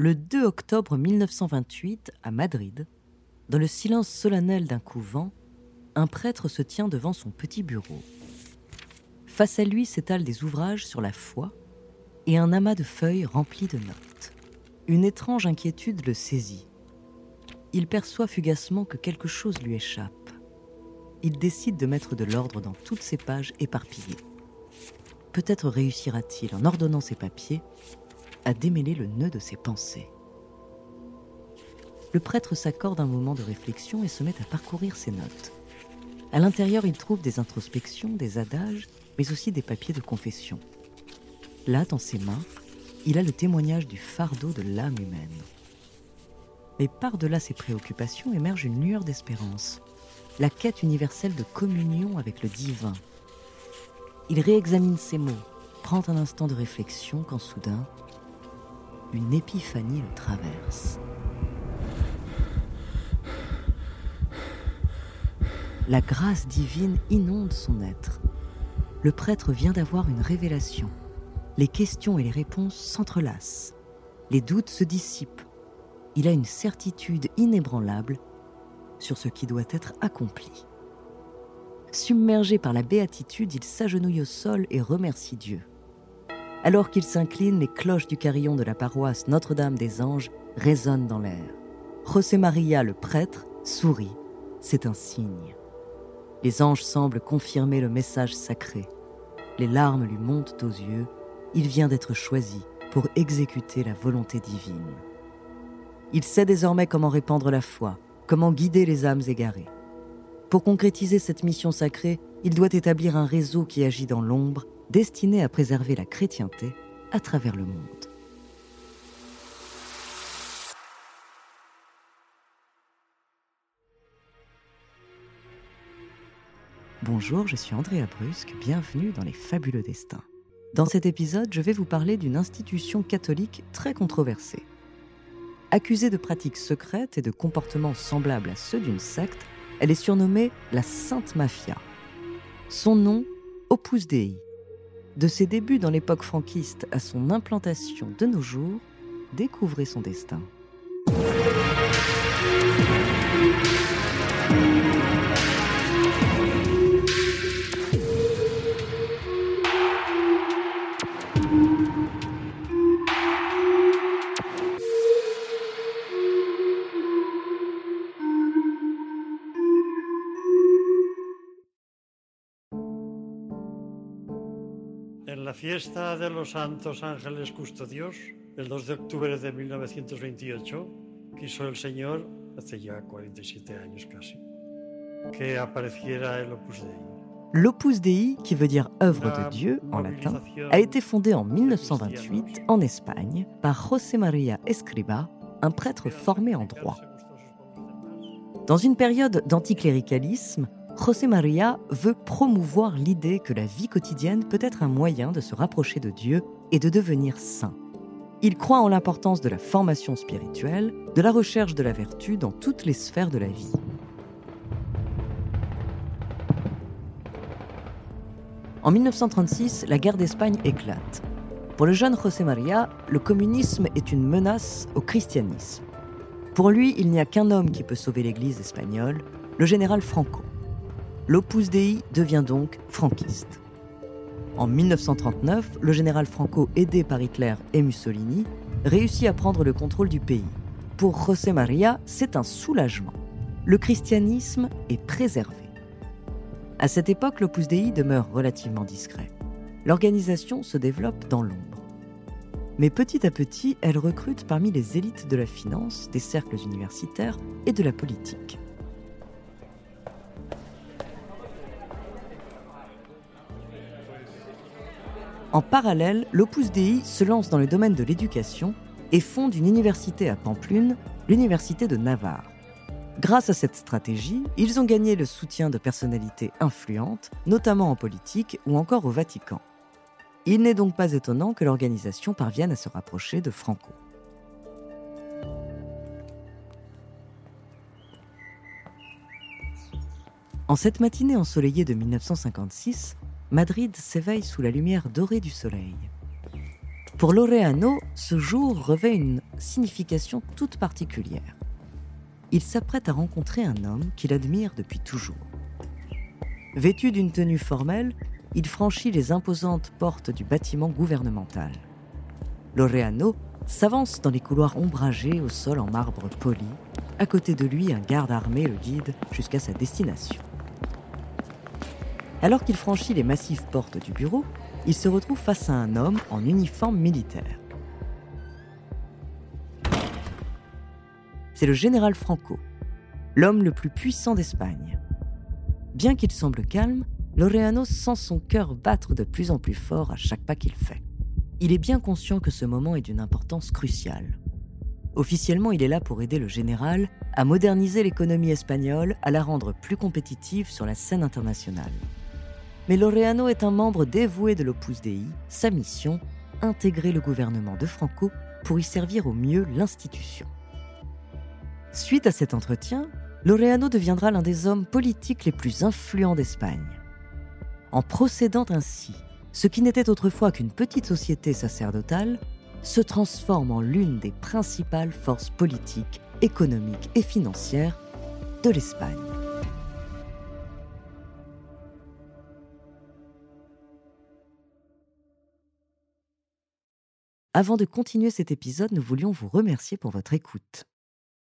Le 2 octobre 1928, à Madrid, dans le silence solennel d'un couvent, un prêtre se tient devant son petit bureau. Face à lui s'étalent des ouvrages sur la foi et un amas de feuilles remplies de notes. Une étrange inquiétude le saisit. Il perçoit fugacement que quelque chose lui échappe. Il décide de mettre de l'ordre dans toutes ces pages éparpillées. Peut-être réussira-t-il, en ordonnant ses papiers, à démêler le nœud de ses pensées. Le prêtre s'accorde un moment de réflexion et se met à parcourir ses notes. À l'intérieur, il trouve des introspections, des adages, mais aussi des papiers de confession. Là, dans ses mains, il a le témoignage du fardeau de l'âme humaine. Mais par-delà ses préoccupations émerge une lueur d'espérance, la quête universelle de communion avec le divin. Il réexamine ses mots, prend un instant de réflexion quand soudain, une épiphanie le traverse. La grâce divine inonde son être. Le prêtre vient d'avoir une révélation. Les questions et les réponses s'entrelacent. Les doutes se dissipent. Il a une certitude inébranlable sur ce qui doit être accompli. Submergé par la béatitude, il s'agenouille au sol et remercie Dieu. Alors qu'il s'incline, les cloches du carillon de la paroisse Notre-Dame des Anges résonnent dans l'air. José Maria, le prêtre, sourit. C'est un signe. Les anges semblent confirmer le message sacré. Les larmes lui montent aux yeux. Il vient d'être choisi pour exécuter la volonté divine. Il sait désormais comment répandre la foi, comment guider les âmes égarées. Pour concrétiser cette mission sacrée, il doit établir un réseau qui agit dans l'ombre destiné à préserver la chrétienté à travers le monde. Bonjour, je suis Andrea Brusque, bienvenue dans Les Fabuleux Destins. Dans cet épisode, je vais vous parler d'une institution catholique très controversée. Accusée de pratiques secrètes et de comportements semblables à ceux d'une secte, elle est surnommée la Sainte Mafia. Son nom, Opus Dei, de ses débuts dans l'époque franquiste à son implantation de nos jours, découvrez son destin. La fiesta de los Santos Ángeles Custodios, el 2 de octubre de 1928, quiso el Señor, hace ya 47 años casi, que apareciera el Opus Dei. L'Opus Dei, qui veut dire œuvre de Dieu en latin, a été fondé en 1928 en Espagne par José María Escriba, un prêtre formé en droit. Dans une période d'anticléricalisme, José María veut promouvoir l'idée que la vie quotidienne peut être un moyen de se rapprocher de Dieu et de devenir saint. Il croit en l'importance de la formation spirituelle, de la recherche de la vertu dans toutes les sphères de la vie. En 1936, la guerre d'Espagne éclate. Pour le jeune José María, le communisme est une menace au christianisme. Pour lui, il n'y a qu'un homme qui peut sauver l'Église espagnole, le général Franco l'Opus Dei devient donc franquiste. En 1939, le général Franco, aidé par Hitler et Mussolini, réussit à prendre le contrôle du pays. Pour José María, c'est un soulagement. Le christianisme est préservé. À cette époque, l'Opus Dei demeure relativement discret. L'organisation se développe dans l'ombre. Mais petit à petit, elle recrute parmi les élites de la finance, des cercles universitaires et de la politique. En parallèle, l'Opus Dei se lance dans le domaine de l'éducation et fonde une université à Pamplune, l'Université de Navarre. Grâce à cette stratégie, ils ont gagné le soutien de personnalités influentes, notamment en politique ou encore au Vatican. Il n'est donc pas étonnant que l'organisation parvienne à se rapprocher de Franco. En cette matinée ensoleillée de 1956, Madrid s'éveille sous la lumière dorée du soleil. Pour Laureano, ce jour revêt une signification toute particulière. Il s'apprête à rencontrer un homme qu'il admire depuis toujours. Vêtu d'une tenue formelle, il franchit les imposantes portes du bâtiment gouvernemental. Laureano s'avance dans les couloirs ombragés au sol en marbre poli. À côté de lui, un garde armé le guide jusqu'à sa destination. Alors qu'il franchit les massives portes du bureau, il se retrouve face à un homme en uniforme militaire. C'est le général Franco, l'homme le plus puissant d'Espagne. Bien qu'il semble calme, Laureano sent son cœur battre de plus en plus fort à chaque pas qu'il fait. Il est bien conscient que ce moment est d'une importance cruciale. Officiellement, il est là pour aider le général à moderniser l'économie espagnole, à la rendre plus compétitive sur la scène internationale. Mais Laureano est un membre dévoué de l'Opus Dei. Sa mission, intégrer le gouvernement de Franco pour y servir au mieux l'institution. Suite à cet entretien, Laureano deviendra l'un des hommes politiques les plus influents d'Espagne. En procédant ainsi, ce qui n'était autrefois qu'une petite société sacerdotale se transforme en l'une des principales forces politiques, économiques et financières de l'Espagne. Avant de continuer cet épisode, nous voulions vous remercier pour votre écoute.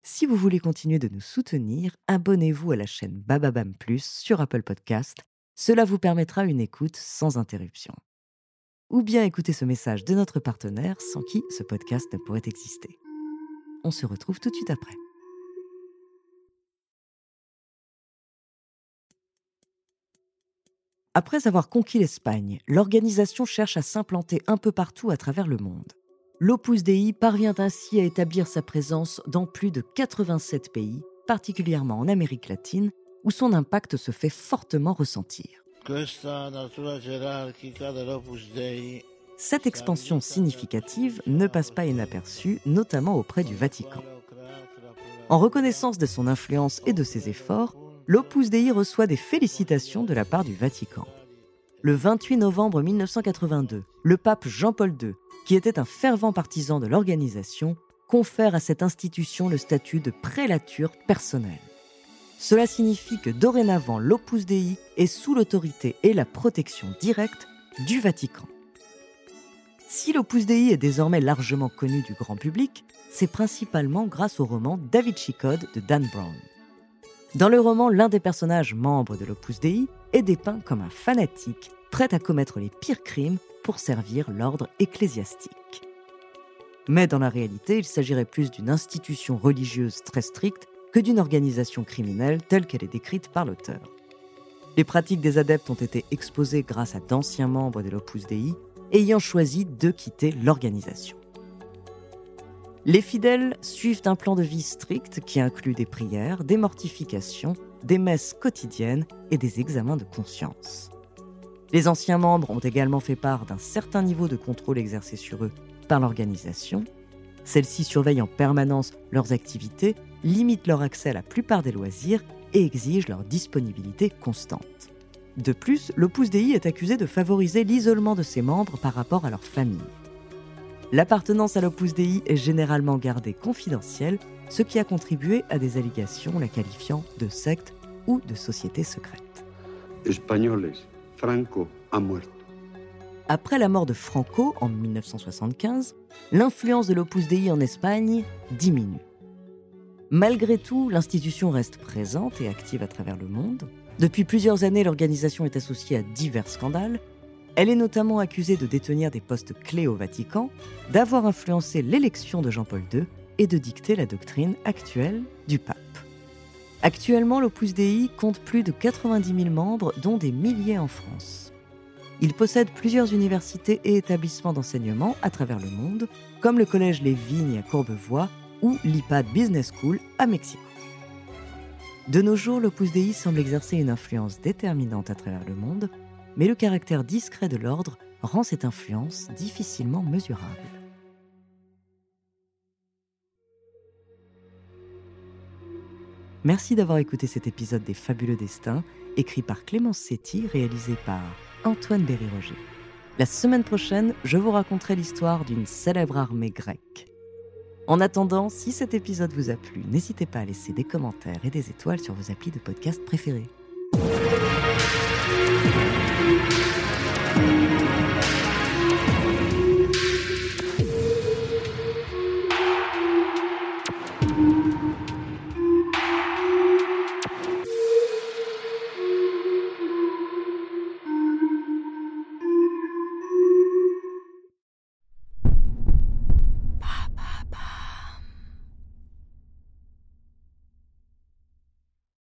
Si vous voulez continuer de nous soutenir, abonnez-vous à la chaîne Bababam Plus sur Apple Podcast. Cela vous permettra une écoute sans interruption. Ou bien écouter ce message de notre partenaire sans qui ce podcast ne pourrait exister. On se retrouve tout de suite après. Après avoir conquis l'Espagne, l'organisation cherche à s'implanter un peu partout à travers le monde. L'Opus Dei parvient ainsi à établir sa présence dans plus de 87 pays, particulièrement en Amérique latine, où son impact se fait fortement ressentir. Cette expansion significative ne passe pas inaperçue, notamment auprès du Vatican. En reconnaissance de son influence et de ses efforts, l'Opus Dei reçoit des félicitations de la part du Vatican. Le 28 novembre 1982, le pape Jean-Paul II, qui était un fervent partisan de l'organisation, confère à cette institution le statut de prélature personnelle. Cela signifie que dorénavant l'Opus Dei est sous l'autorité et la protection directe du Vatican. Si l'Opus Dei est désormais largement connu du grand public, c'est principalement grâce au roman David Chicode de Dan Brown. Dans le roman, l'un des personnages membres de l'Opus Dei est dépeint comme un fanatique prêt à commettre les pires crimes pour servir l'ordre ecclésiastique. Mais dans la réalité, il s'agirait plus d'une institution religieuse très stricte que d'une organisation criminelle telle qu'elle est décrite par l'auteur. Les pratiques des adeptes ont été exposées grâce à d'anciens membres de l'Opus Dei ayant choisi de quitter l'organisation. Les fidèles suivent un plan de vie strict qui inclut des prières, des mortifications, des messes quotidiennes et des examens de conscience. Les anciens membres ont également fait part d'un certain niveau de contrôle exercé sur eux par l'organisation. Celle-ci surveille en permanence leurs activités, limite leur accès à la plupart des loisirs et exige leur disponibilité constante. De plus, l'Opus Dei est accusé de favoriser l'isolement de ses membres par rapport à leur famille. L'appartenance à l'Opus Dei est généralement gardée confidentielle, ce qui a contribué à des allégations la qualifiant de secte ou de société secrète. Franco a muerto. Après la mort de Franco en 1975, l'influence de l'Opus Dei en Espagne diminue. Malgré tout, l'institution reste présente et active à travers le monde. Depuis plusieurs années, l'organisation est associée à divers scandales, elle est notamment accusée de détenir des postes clés au Vatican, d'avoir influencé l'élection de Jean-Paul II et de dicter la doctrine actuelle du pape. Actuellement, l'Opus Dei compte plus de 90 000 membres, dont des milliers en France. Il possède plusieurs universités et établissements d'enseignement à travers le monde, comme le Collège Les Vignes à Courbevoie ou l'IPAD Business School à Mexico. De nos jours, l'Opus Dei semble exercer une influence déterminante à travers le monde, mais le caractère discret de l'ordre rend cette influence difficilement mesurable. Merci d'avoir écouté cet épisode des Fabuleux Destins, écrit par Clémence Setti, réalisé par Antoine Berry-Roger. La semaine prochaine, je vous raconterai l'histoire d'une célèbre armée grecque. En attendant, si cet épisode vous a plu, n'hésitez pas à laisser des commentaires et des étoiles sur vos applis de podcast préférés.